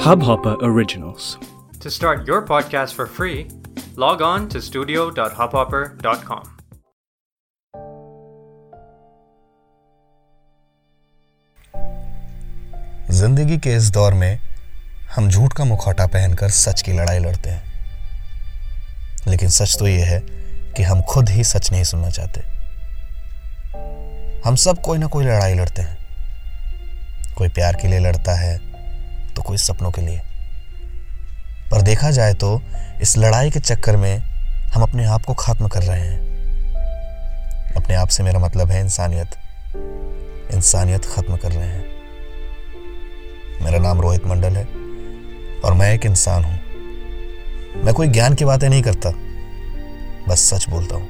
Hubhopper Originals. To start your podcast for free, log on to studio.hubhopper.com. ज़िंदगी के इस दौर में हम झूठ का मुखौटा पहनकर सच की लड़ाई लड़ते हैं लेकिन सच तो यह है कि हम खुद ही सच नहीं सुनना चाहते हम सब कोई ना कोई लड़ाई लड़ते हैं कोई प्यार के लिए लड़ता है तो कोई सपनों के लिए। पर देखा जाए तो इस लड़ाई के चक्कर में हम अपने आप को खत्म कर रहे हैं। अपने आप से मेरा मतलब है इंसानियत। इंसानियत खत्म कर रहे हैं। मेरा नाम रोहित मंडल है और मैं एक इंसान हूँ। मैं कोई ज्ञान की बातें नहीं करता। बस सच बोलता हूँ।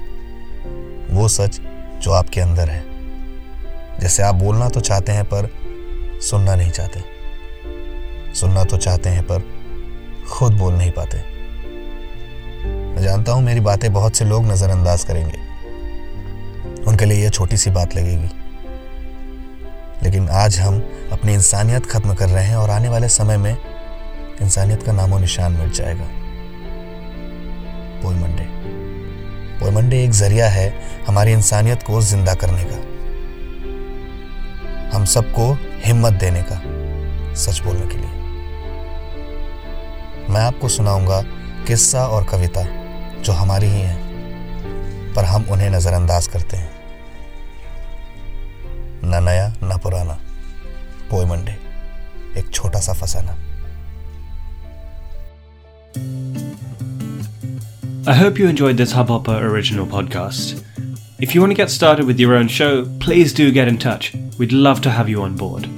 वो सच जो आपके अंदर है। जैसे आप बोलना तो चाहते हैं पर सुनना नहीं चाहते। सुनना तो चाहते हैं पर खुद बोल नहीं पाते। मैं जानता हूँ मेरी बातें बहुत से लोग नजरअंदाज करेंगे। उनके लिए यह छोटी सी बात लगेगी। लेकिन आज हम अपनी इंसानियत खत्म कर रहे हैं और आने वाले समय में इंसानियत का नामो निशान मिट जाएगा। पोई मंडे पोई मंडे एक ज़रिया है हमारी इंसानियत को ज़िंदा करने का। हम सबको हिम्मत देने का, सच बोलने के लिए। मैं आपको सुनाऊँगा किस्सा और कविता जो हमारी ही है पर हम उन्हें नजरअंदाज करते हैं न नया न पुराना पोई मंडे एक छोटा सा फसाना I hope you enjoyed this Hubhopper original podcast. If you want to get started with your own show, please do get in touch. We'd love to have you on board.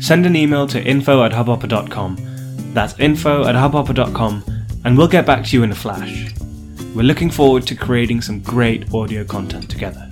Send an email to info at hubhopper.com. That's info at hubhopper.com, and we'll get back to you in a flash. We're looking forward to creating some great audio content together.